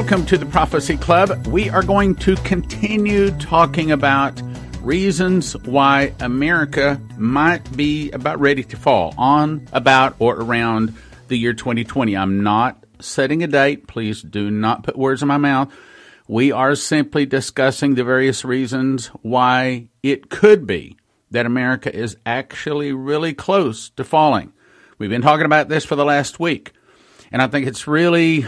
welcome to the Prophecy Club. We are going to continue talking about reasons why America might be about ready to fall on, about, or around the year 2020. I'm not setting a date. Please do not put words in my mouth. We are simply discussing the various reasons why it could be that America is actually really close to falling. We've been talking about this for the last week. And I think it's really,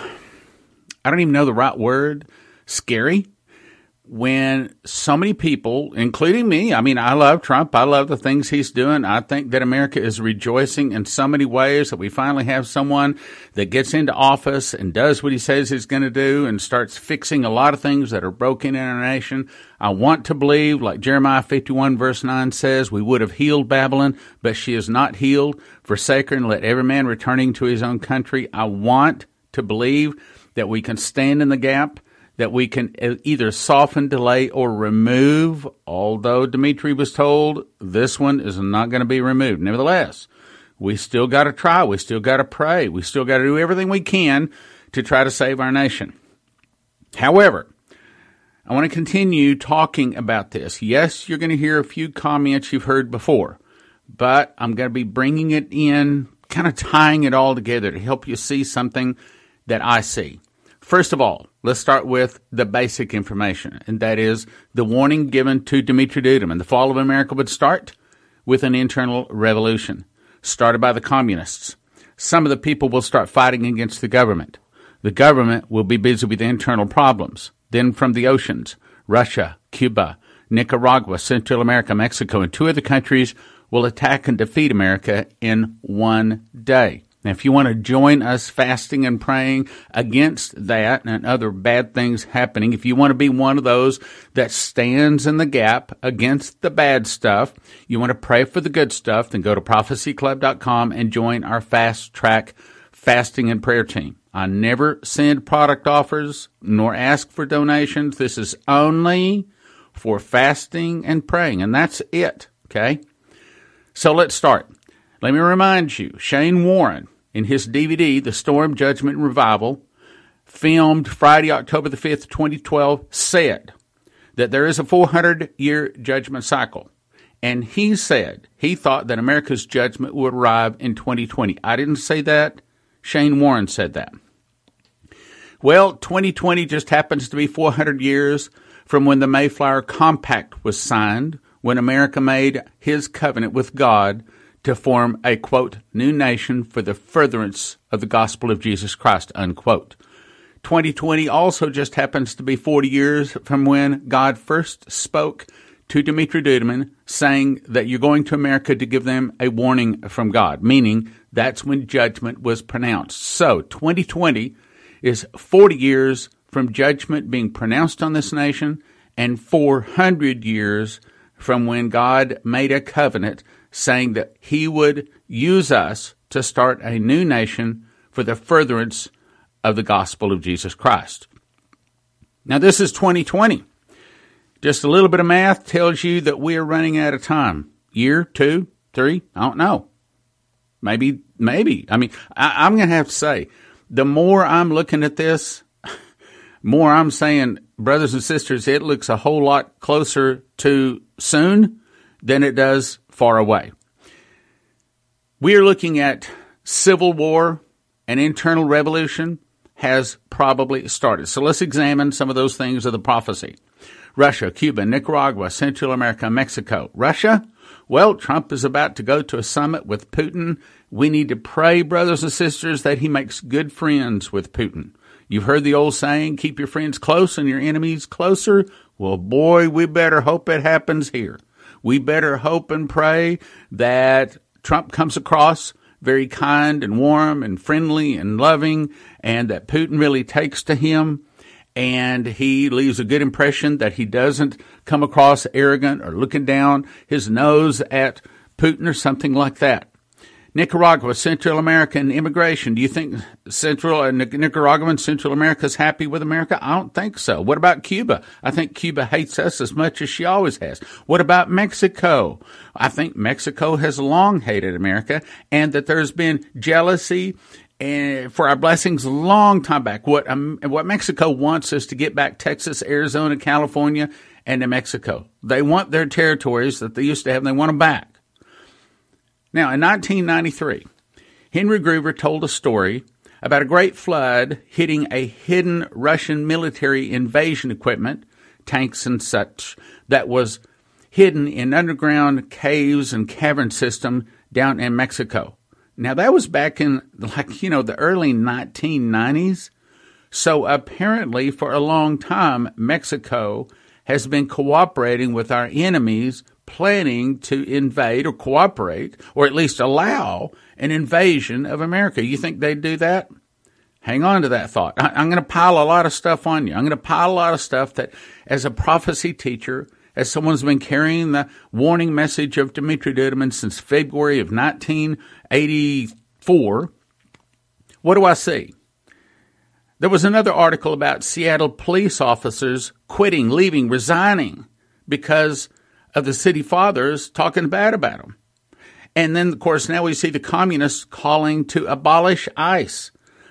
I don't even know the right word, scary when so many people, including me, I mean, I love Trump. I love the things he's doing. I think that America is rejoicing in so many ways that we finally have someone that gets into office and does what he says he's going to do and starts fixing a lot of things that are broken in our nation. I want to believe, like Jeremiah 51 verse 9 says, we would have healed Babylon, but she is not healed. Forsake her and let every man returning to his own country. I want to believe that we can stand in the gap that we can either soften, delay, or remove, although Dumitru was told this one is not going to be removed. Nevertheless, we still got to try. We still got to pray. We still got to do everything we can to try to save our nation. However, I want to continue talking about this. Yes, you're going to hear a few comments you've heard before, but I'm going to be bringing it in, kind of tying it all together to help you see something that I see. First of all, let's start with the basic information, and that is the warning given to Dumitru Duduman. The fall of America would start with an internal revolution started by the communists. Some of the people will start fighting against the government. The government will be busy with internal problems. Then from the oceans, Russia, Cuba, Nicaragua, Central America, Mexico, and two other countries will attack and defeat America in one day. Now, if you want to join us fasting and praying against that and other bad things happening, if you want to be one of those that stands in the gap against the bad stuff, you want to pray for the good stuff, then go to prophecyclub.com and join our fast track fasting and prayer team. I never send product offers nor ask for donations. This is only for fasting and praying, and that's it. Okay? So let's start. Let me remind you, Shane Warren, in his DVD, The Storm Judgment Revival, filmed Friday, October the 5th, 2012, said that there is a 400 year judgment cycle. And he said he thought that America's judgment would arrive in 2020. I didn't say that. Shane Warren said that. Well, 2020 just happens to be 400 years from when the Mayflower Compact was signed, when America made his covenant with God to form a quote new nation for the furtherance of the gospel of Jesus Christ unquote. 2020 also just happens to be 40 years from when God first spoke to Dumitru Duduman saying that you're going to America to give them a warning from God, meaning that's when judgment was pronounced. So 2020 is 40 years from judgment being pronounced on this nation and 400 years from when God made a covenant saying that he would use us to start a new nation for the furtherance of the gospel of Jesus Christ. Now, this is 2020. Just a little bit of math tells you that we are running out of time. Year, two, three, I don't know. Maybe, maybe. I mean, I, am going to have to say, the more I'm looking at this, more I'm saying, brothers and sisters, it looks a whole lot closer to soon than it does far away. We are looking at civil war and internal revolution has probably started. So let's examine some of those things of the prophecy. Russia, Cuba, Nicaragua, Central America, Mexico. Russia? Well, Trump is about to go to a summit with Putin. We need to pray, brothers and sisters, that he makes good friends with Putin. You've heard the old saying, keep your friends close and your enemies closer. Well, boy, we better hope it happens here. We better hope and pray that Trump comes across very kind and warm and friendly and loving, and that Putin really takes to him and he leaves a good impression that he doesn't come across arrogant or looking down his nose at Putin or something like that. Nicaragua, Central American immigration. Do you think Central uh, Nicaraguan Central America is happy with America? I don't think so. What about Cuba? I think Cuba hates us as much as she always has. What about Mexico? I think Mexico has long hated America and that there's been jealousy and for our blessings a long time back. What um, what Mexico wants is to get back Texas, Arizona, California, and New Mexico. They want their territories that they used to have. and They want them back. Now, in 1993, Henry Gruver told a story about a great flood hitting a hidden Russian military invasion equipment, tanks and such, that was hidden in underground caves and cavern system down in Mexico. Now that was back in like, you know, the early 1990s. So apparently for a long time, Mexico has been cooperating with our enemies, planning to invade or cooperate, or at least allow an invasion of America. You think they'd do that? Hang on to that thought. I, am going to pile a lot of stuff on you. I'm going to pile a lot of stuff that, as a prophecy teacher, as someone who's been carrying the warning message of Dumitru Duduman since February of 1984, what do I see? There was another article about Seattle police officers quitting, leaving, resigning because of the city fathers talking bad about them. And then, of course, now we see the communists calling to abolish ICE.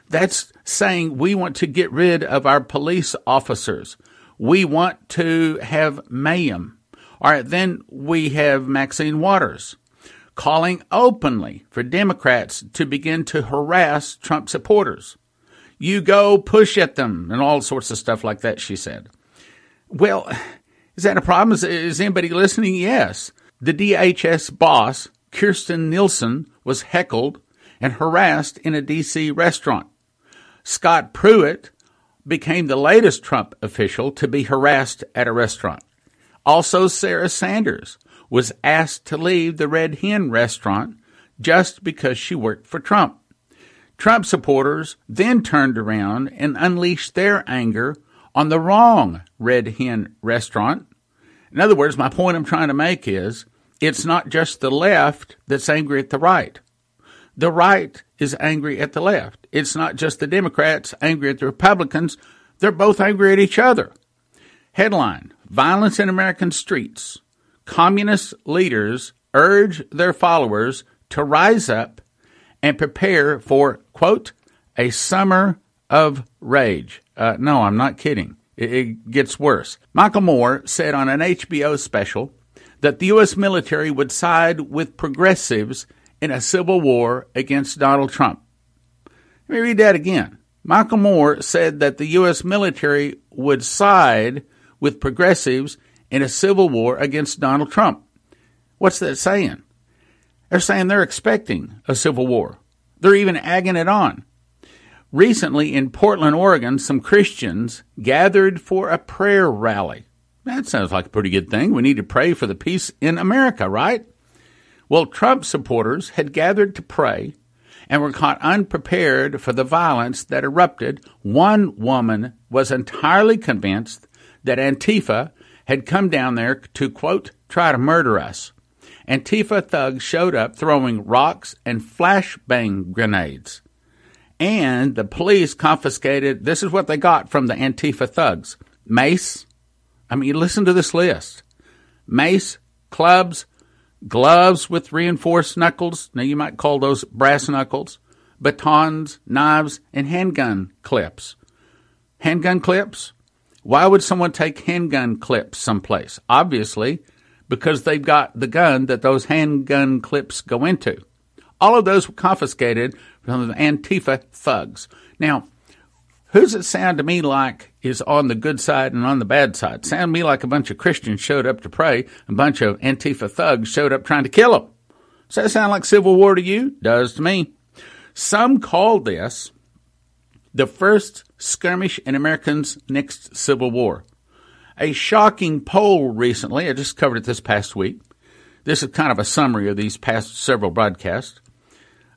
That's saying we want to get rid of our police officers. We want to have mayhem. All right, then we have Maxine Waters calling openly for Democrats to begin to harass Trump supporters. You go push at them and all sorts of stuff like that, she said. Well, is that a problem? Is, is anybody listening? Yes. The DHS boss, Kirstjen Nielsen, was heckled and harassed in a D.C. restaurant. Scott Pruitt became the latest Trump official to be harassed at a restaurant. Also, Sarah Sanders was asked to leave the Red Hen restaurant just because she worked for Trump. Trump supporters then turned around and unleashed their anger on the wrong Red Hen restaurant. In other words, my point I'm trying to make is it's not just the left that's angry at the right. The right is angry at the left. It's not just the Democrats angry at the Republicans. They're both angry at each other. Headline Violence in American Streets. Communist leaders urge their followers to rise up and prepare for, quote, a summer of rage. Uh, no, I'm not kidding. It, it gets worse. Michael Moore said on an HBO special that the U.S. military would side with progressives in a civil war against Donald Trump. Let me read that again. Michael Moore said that the U.S. military would side with progressives in a civil war against Donald Trump. What's that saying? They're saying they're expecting a civil war. They're even agging it on. Recently in Portland, Oregon, some Christians gathered for a prayer rally. That sounds like a pretty good thing. We need to pray for the peace in America, right? Well, Trump supporters had gathered to pray and were caught unprepared for the violence that erupted. One woman was entirely convinced that Antifa had come down there to, quote, try to murder us. Antifa thugs showed up throwing rocks and flashbang grenades. And the police confiscated, this is what they got from the Antifa thugs mace. I mean, listen to this list mace, clubs, gloves with reinforced knuckles. Now, you might call those brass knuckles, batons, knives, and handgun clips. Handgun clips? Why would someone take handgun clips someplace? Obviously, because they've got the gun that those handgun clips go into. All of those were confiscated from the Antifa thugs. Now, who's it sound to me like is on the good side and on the bad side? Sound to me like a bunch of Christians showed up to pray, a bunch of Antifa thugs showed up trying to kill them. Does that sound like civil war to you? Does to me. Some call this the first skirmish in America's next civil war a shocking poll recently. I just covered it this past week. This is kind of a summary of these past several broadcasts.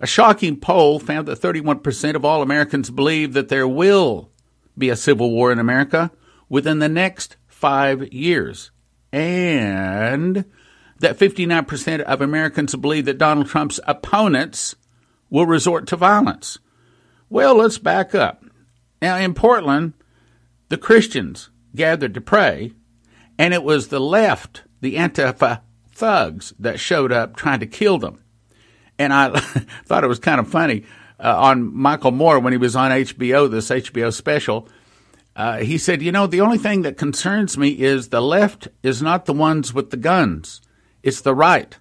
A shocking poll found that 31% of all Americans believe that there will be a civil war in America within the next five years. And that 59% of Americans believe that Donald Trump's opponents will resort to violence. Well, let's back up. Now, in Portland, the Christians gathered to pray, and it was the left, the Antifa thugs, that showed up trying to kill them. And I thought it was kind of funny. uh, on Michael Moore when he was on HBO, this HBO special. Uh, he said, You know, the only thing that concerns me is the left is not the ones with the guns, it's the right,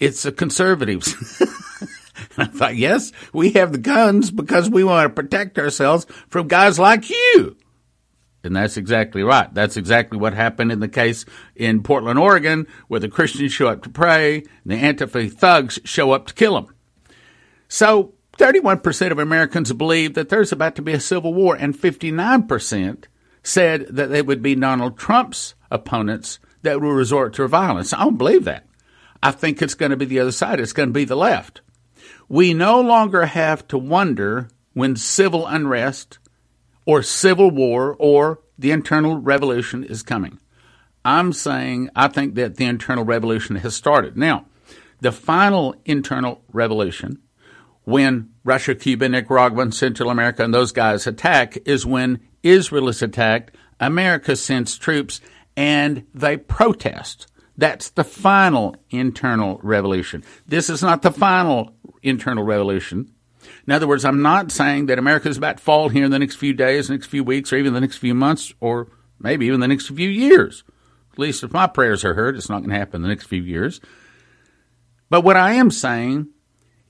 it's the conservatives. I thought, Yes, we have the guns because we want to protect ourselves from guys like you. And that's exactly right. That's exactly what happened in the case in Portland, Oregon, where the Christians show up to pray and the Antifa thugs show up to kill them. So 31% of Americans believe that there's about to be a civil war, and 59% said that they would be Donald Trump's opponents that will resort to violence. I don't believe that. I think it's going to be the other side. It's going to be the left. We no longer have to wonder when civil unrest or civil war or the internal revolution is coming. I'm saying I think that the internal revolution has started. Now, the final internal revolution when Russia, Cuba, Nicaragua, and Central America, and those guys attack is when Israel is attacked, America sends troops, and they protest. That's the final internal revolution. This is not the final internal revolution. In other words, I'm not saying that America is about to fall here in the next few days, next few weeks, or even the next few months, or maybe even the next few years. At least if my prayers are heard, it's not going to happen in the next few years. But what I am saying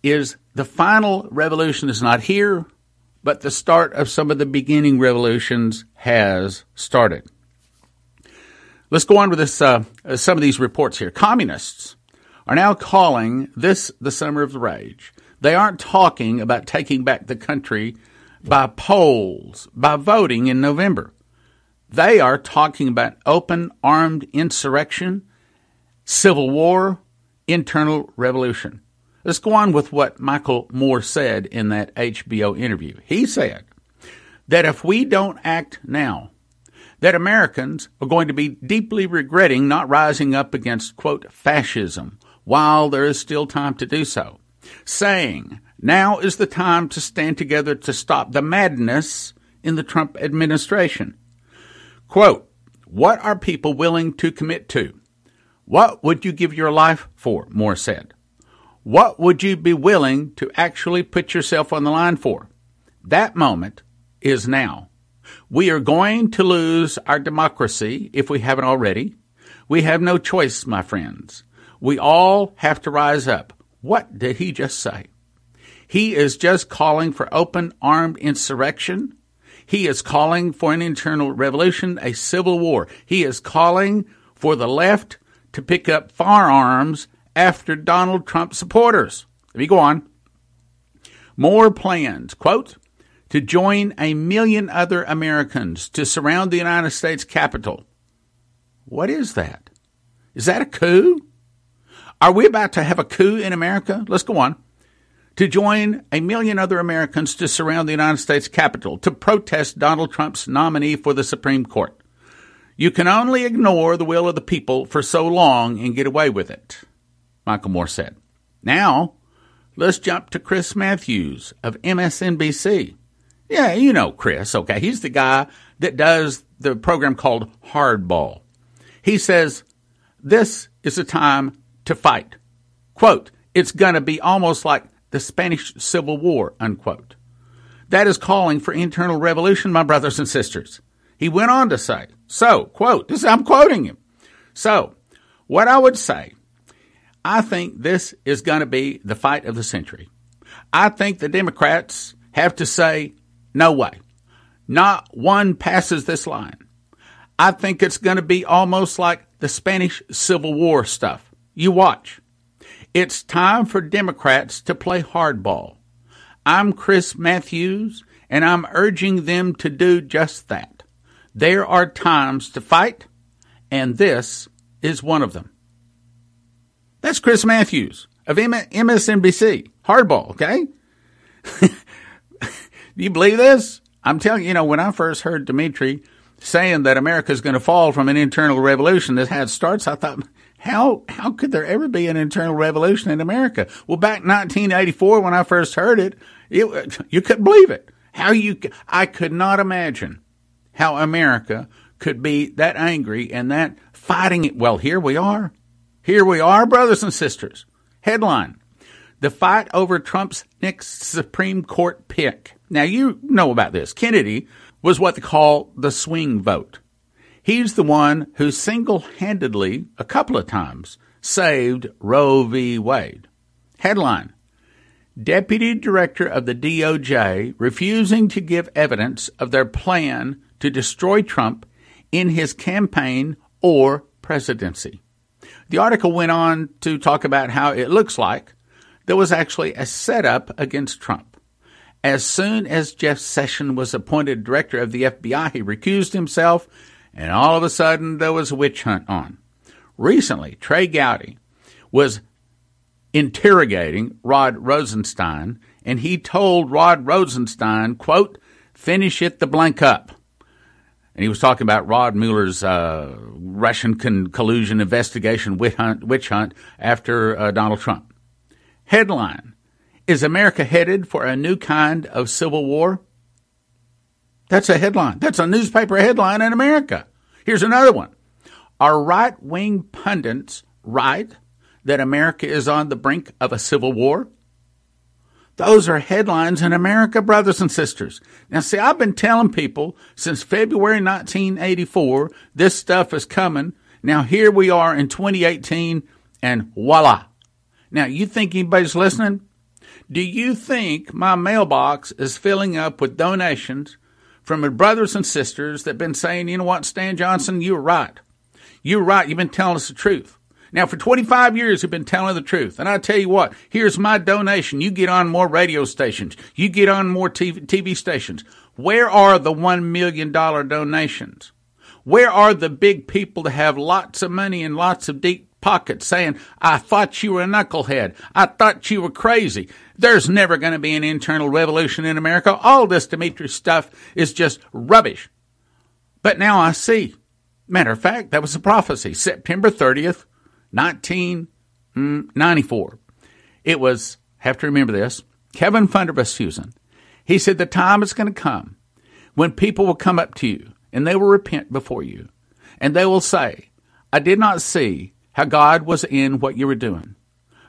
is the final revolution is not here, but the start of some of the beginning revolutions has started. Let's go on with this. Uh, some of these reports here. Communists are now calling this the summer of the rage. They aren't talking about taking back the country by polls, by voting in November. They are talking about open armed insurrection, civil war, internal revolution. Let's go on with what Michael Moore said in that HBO interview. He said that if we don't act now, that Americans are going to be deeply regretting not rising up against, quote, fascism while there is still time to do so, saying, now is the time to stand together to stop the madness in the Trump administration. Quote, what are people willing to commit to? What would you give your life for? Moore said. What would you be willing to actually put yourself on the line for? That moment is now. We are going to lose our democracy if we haven't already. We have no choice, my friends. We all have to rise up. What did he just say? He is just calling for open armed insurrection. He is calling for an internal revolution, a civil war. He is calling for the left to pick up firearms after Donald Trump supporters. Let me go on. More plans, quote, to join a million other Americans to surround the United States Capitol. What is that? Is that a coup? Are we about to have a coup in America? Let's go on. To join a million other Americans to surround the United States Capitol to protest Donald Trump's nominee for the Supreme Court. You can only ignore the will of the people for so long and get away with it. Michael Moore said. Now, let's jump to Chris Matthews of MSNBC. Yeah, you know Chris, okay? He's the guy that does the program called Hardball. He says, This is a time to fight. Quote, it's going to be almost like the Spanish Civil War, unquote. That is calling for internal revolution, my brothers and sisters. He went on to say, so, quote, this, I'm quoting him. So, what I would say I think this is going to be the fight of the century. I think the Democrats have to say, no way. Not one passes this line. I think it's going to be almost like the Spanish Civil War stuff. You watch. It's time for Democrats to play hardball. I'm Chris Matthews, and I'm urging them to do just that. There are times to fight, and this is one of them. That's Chris Matthews of MSNBC. Hardball, okay? Do you believe this? I'm telling you, you know, when I first heard Dumitru saying that America is going to fall from an internal revolution that had starts, I thought, how how could there ever be an internal revolution in America? Well, back 1984 when I first heard it, it you couldn't believe it. How you I could not imagine how America could be that angry and that fighting. Well, here we are. Here we are, brothers and sisters. Headline the fight over Trump's next Supreme Court pick. Now, you know about this. Kennedy was what they call the swing vote. He's the one who single handedly, a couple of times, saved Roe v. Wade. Headline Deputy Director of the DOJ refusing to give evidence of their plan to destroy Trump in his campaign or presidency. The article went on to talk about how it looks like there was actually a setup against Trump. As soon as Jeff Sessions was appointed director of the FBI, he recused himself, and all of a sudden there was a witch hunt on. Recently, Trey Gowdy was interrogating Rod Rosenstein, and he told Rod Rosenstein, quote, finish it the blank up. And he was talking about Rod Mueller's uh, Russian con- collusion investigation witch hunt, witch hunt after uh, Donald Trump. Headline Is America headed for a new kind of civil war? That's a headline. That's a newspaper headline in America. Here's another one. Are right wing pundits right that America is on the brink of a civil war? Those are headlines in America, brothers and sisters. Now, see, I've been telling people since February 1984 this stuff is coming. Now, here we are in 2018, and voila, now, you think anybody's listening? Do you think my mailbox is filling up with donations from my brothers and sisters that have been saying, you know what, Stan Johnson, you were right. You're right. You've been telling us the truth. Now, for 25 years, you've been telling the truth. And I tell you what, here's my donation. You get on more radio stations. You get on more TV, TV stations. Where are the $1 million donations? Where are the big people that have lots of money and lots of deep pocket saying, I thought you were a knucklehead. I thought you were crazy. There's never going to be an internal revolution in America. All this Dumitru stuff is just rubbish. But now I see. Matter of fact, that was a prophecy. September 30th, 1994. Mm, it was, have to remember this, Kevin Thunderbolt He said the time is going to come when people will come up to you and they will repent before you and they will say, I did not see how God was in what you were doing.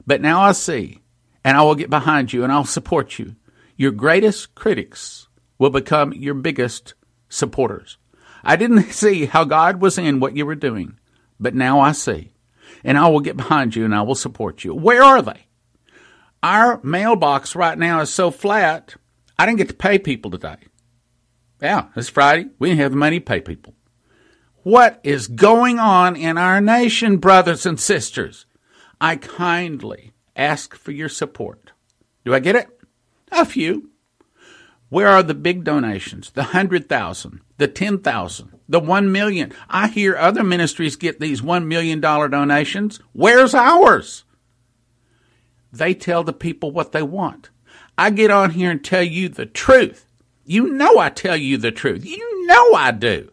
But now I see, and I will get behind you and I'll support you. Your greatest critics will become your biggest supporters. I didn't see how God was in what you were doing, but now I see. And I will get behind you and I will support you. Where are they? Our mailbox right now is so flat, I didn't get to pay people today. Yeah, it's Friday. We didn't have the money to pay people. What is going on in our nation, brothers and sisters? I kindly ask for your support. Do I get it? A few. Where are the big donations? The hundred thousand, the ten thousand, the one million. I hear other ministries get these one million dollar donations. Where's ours? They tell the people what they want. I get on here and tell you the truth. You know I tell you the truth. You know I do.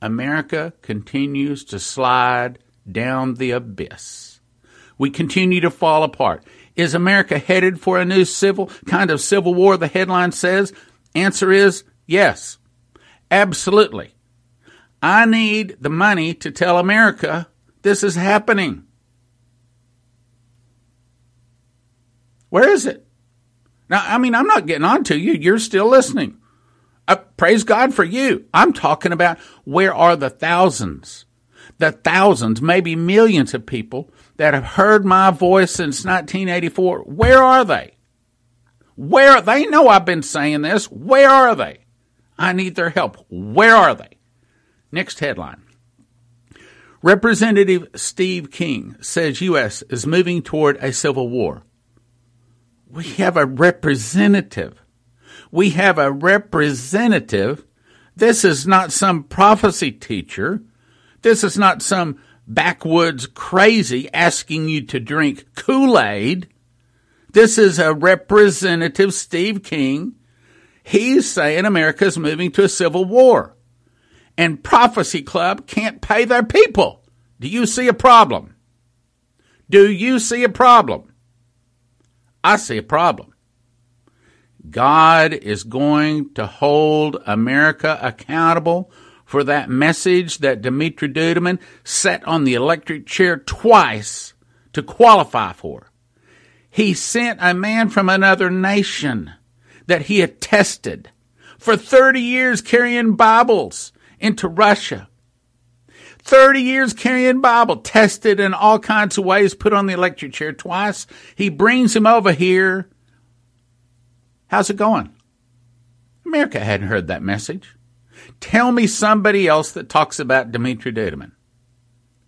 America continues to slide down the abyss. We continue to fall apart. Is America headed for a new civil kind of civil war? The headline says. Answer is yes. Absolutely. I need the money to tell America this is happening. Where is it? Now, I mean, I'm not getting on to you. You're still listening. Uh, praise God for you. I'm talking about where are the thousands, the thousands, maybe millions of people that have heard my voice since 1984. Where are they? Where they know I've been saying this. Where are they? I need their help. Where are they? Next headline. Representative Steve King says U.S. is moving toward a civil war. We have a representative we have a representative. This is not some prophecy teacher. This is not some backwoods crazy asking you to drink Kool Aid. This is a representative, Steve King. He's saying America is moving to a civil war. And Prophecy Club can't pay their people. Do you see a problem? Do you see a problem? I see a problem. God is going to hold America accountable for that message that Dumitru Duduman sat on the electric chair twice to qualify for. He sent a man from another nation that he had tested for 30 years carrying Bibles into Russia. 30 years carrying Bible, tested in all kinds of ways, put on the electric chair twice. He brings him over here. How's it going? America hadn't heard that message. Tell me somebody else that talks about Dumitru Duduman.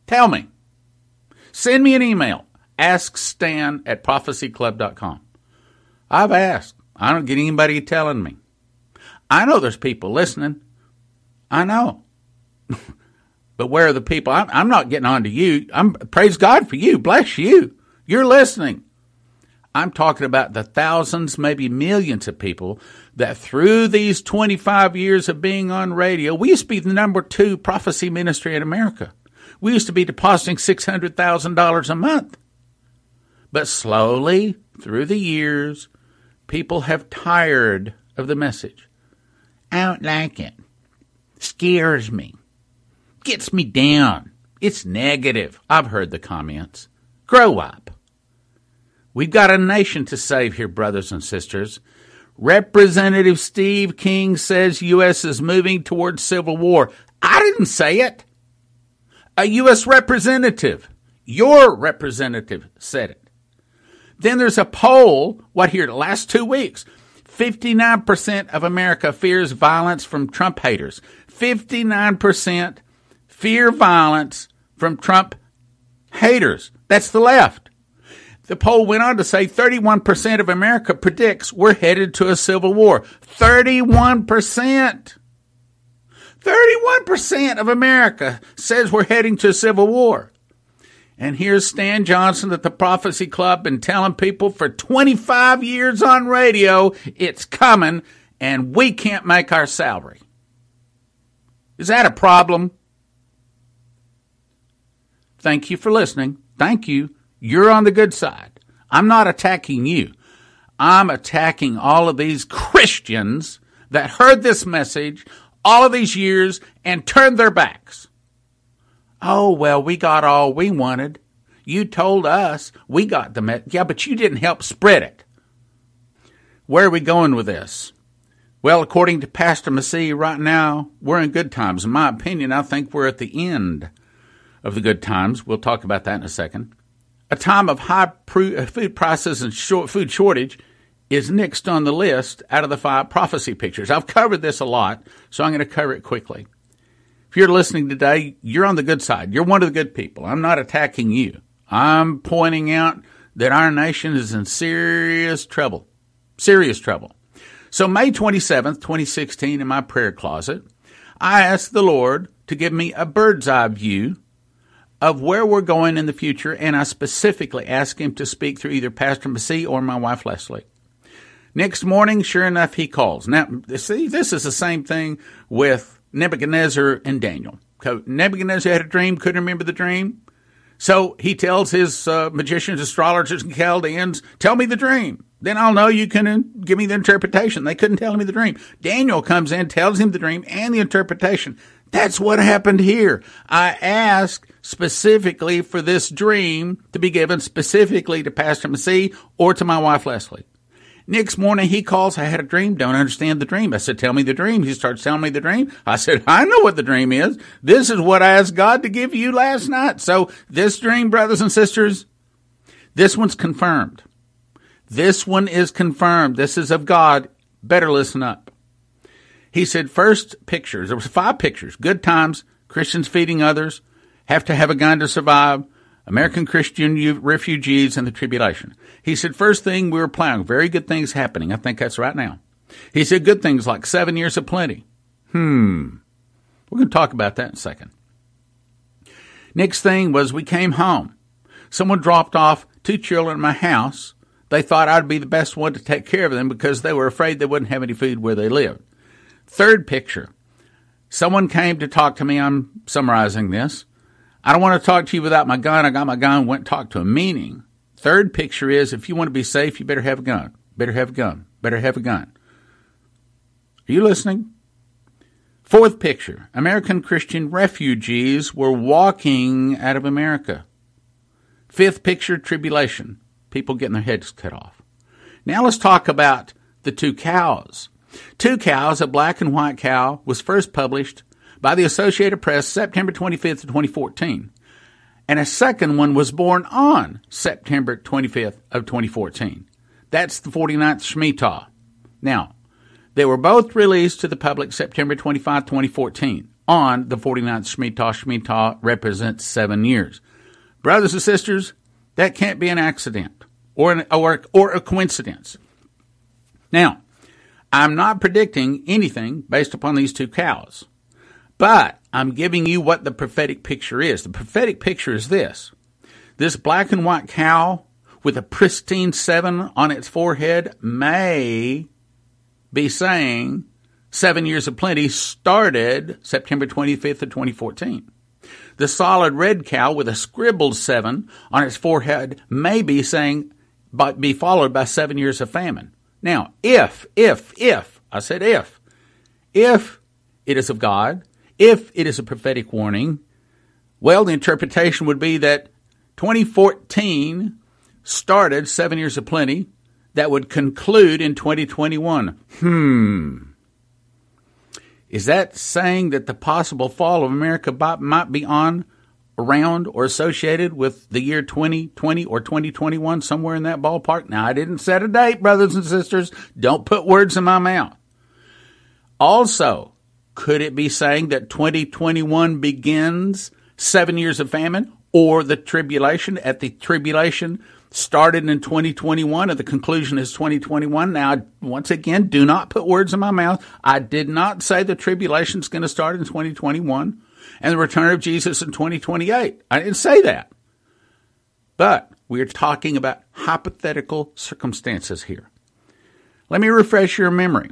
Tell me. Send me an email. Ask Stan at prophecyclub.com. I've asked. I don't get anybody telling me. I know there's people listening. I know. but where are the people? I'm, I'm not getting on to you. I'm praise God for you. Bless you. You're listening. I'm talking about the thousands, maybe millions of people that through these 25 years of being on radio, we used to be the number two prophecy ministry in America. We used to be depositing $600,000 a month. But slowly, through the years, people have tired of the message. I don't like it. Scares me. Gets me down. It's negative. I've heard the comments. Grow up. We've got a nation to save here, brothers and sisters. Representative Steve King says U.S. is moving towards civil war. I didn't say it. A U.S. representative, your representative, said it. Then there's a poll, what here, the last two weeks. 59% of America fears violence from Trump haters. 59% fear violence from Trump haters. That's the left. The poll went on to say 31% of America predicts we're headed to a civil war. 31%. 31% of America says we're heading to a civil war. And here's Stan Johnson at the Prophecy Club been telling people for 25 years on radio, it's coming and we can't make our salary. Is that a problem? Thank you for listening. Thank you. You're on the good side. I'm not attacking you. I'm attacking all of these Christians that heard this message all of these years and turned their backs. Oh, well, we got all we wanted. You told us we got the message. Yeah, but you didn't help spread it. Where are we going with this? Well, according to Pastor Massey, right now, we're in good times. In my opinion, I think we're at the end of the good times. We'll talk about that in a second a time of high uh, food prices and short food shortage is next on the list out of the five prophecy pictures. I've covered this a lot, so I'm going to cover it quickly. If you're listening today, you're on the good side. You're one of the good people. I'm not attacking you. I'm pointing out that our nation is in serious trouble. Serious trouble. So May 27th, 2016, in my prayer closet, I asked the Lord to give me a bird's eye view of where we're going in the future, and I specifically asked him to speak through either Pastor Massey or my wife Leslie. Next morning, sure enough, he calls. Now, see, this is the same thing with Nebuchadnezzar and Daniel. Nebuchadnezzar had a dream, couldn't remember the dream. So he tells his uh, magicians, astrologers, and Chaldeans, tell me the dream. Then I'll know you can uh, give me the interpretation. They couldn't tell me the dream. Daniel comes in, tells him the dream and the interpretation. That's what happened here. I asked specifically for this dream to be given specifically to Pastor Massey or to my wife Leslie. Next morning he calls, I had a dream, don't understand the dream. I said, tell me the dream. He starts telling me the dream. I said, I know what the dream is. This is what I asked God to give you last night. So this dream, brothers and sisters, this one's confirmed. This one is confirmed. This is of God. Better listen up. He said, first pictures, there was five pictures, good times, Christians feeding others, have to have a gun to survive, American Christian refugees, and the tribulation. He said, first thing we were plowing, very good things happening. I think that's right now. He said good things like seven years of plenty. Hmm. We're going to talk about that in a second. Next thing was we came home. Someone dropped off two children in my house. They thought I'd be the best one to take care of them because they were afraid they wouldn't have any food where they lived. Third picture. Someone came to talk to me. I'm summarizing this. I don't want to talk to you without my gun. I got my gun, went and talked to him. Meaning, third picture is if you want to be safe, you better have a gun. Better have a gun. Better have a gun. Are you listening? Fourth picture American Christian refugees were walking out of America. Fifth picture tribulation. people getting their heads cut off. Now let's talk about the two cows. Two Cows, a black and white cow, was first published by the Associated Press September 25th, 2014. And a second one was born on September 25th of 2014. That's the 49th Shemitah. Now, they were both released to the public September 25, 2014 on the 49th Shemitah. Shemitah represents seven years. Brothers and sisters, that can't be an accident or, an, or, or a coincidence. Now, I'm not predicting anything based upon these two cows, but I'm giving you what the prophetic picture is. The prophetic picture is this this black and white cow with a pristine seven on its forehead may be saying seven years of plenty started September 25th of 2014. The solid red cow with a scribbled seven on its forehead may be saying, but be followed by seven years of famine. Now, if, if, if, I said if, if it is of God, if it is a prophetic warning, well, the interpretation would be that 2014 started seven years of plenty that would conclude in 2021. Hmm. Is that saying that the possible fall of America might be on, around, or associated with the year 2020 or 2021, somewhere in that ballpark? Now, I didn't set a date, brothers and sisters. Don't put words in my mouth. Also, could it be saying that 2021 begins seven years of famine or the tribulation at the tribulation started in 2021 and the conclusion is 2021. Now, once again, do not put words in my mouth. I did not say the tribulation is going to start in 2021 and the return of Jesus in 2028. I didn't say that. But we are talking about hypothetical circumstances here. Let me refresh your memory.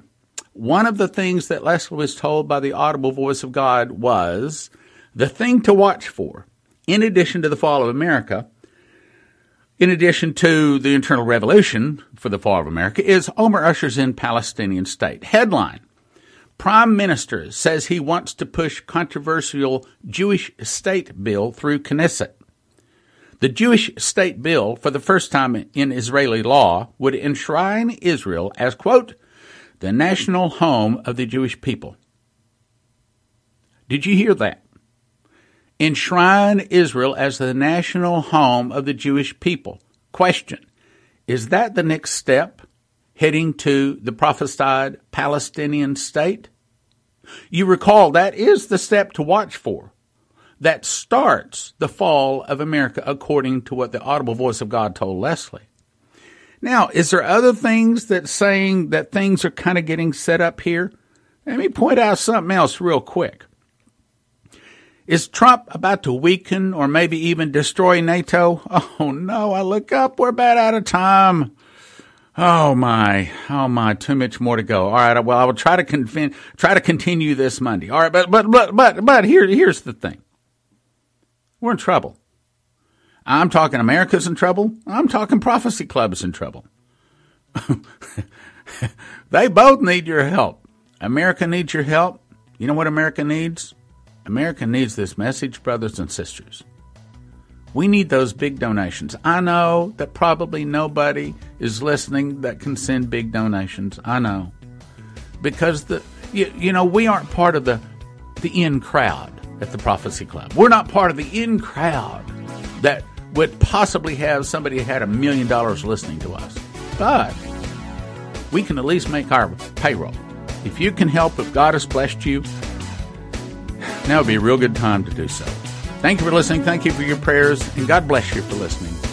One of the things that Leslie was told by the audible voice of God was the thing to watch for, in addition to the fall of America, in addition to the internal revolution for the fall of America, is Omar Usher's in Palestinian state. Headline Prime Minister says he wants to push controversial Jewish state bill through Knesset. The Jewish state bill, for the first time in Israeli law, would enshrine Israel as, quote, the national home of the Jewish people. Did you hear that? enshrine Israel as the national home of the Jewish people. Question Is that the next step heading to the prophesied Palestinian state? You recall that is the step to watch for. That starts the fall of America, according to what the audible voice of God told Leslie. Now, is there other things that saying that things are kind of getting set up here? Let me point out something else real quick. Is Trump about to weaken or maybe even destroy NATO? Oh no, I look up, we're about out of time. Oh my, oh my, too much more to go. All right, well, I will try to convin- try to continue this Monday. All right, but but but but but here here's the thing. We're in trouble. I'm talking America's in trouble. I'm talking prophecy clubs in trouble. they both need your help. America needs your help. You know what America needs? America needs this message, brothers and sisters. We need those big donations. I know that probably nobody is listening that can send big donations. I know. Because the you, you know, we aren't part of the the in crowd at the Prophecy Club. We're not part of the in crowd that would possibly have somebody had a million dollars listening to us. But we can at least make our payroll. If you can help, if God has blessed you, now would be a real good time to do so. Thank you for listening. Thank you for your prayers, and God bless you for listening.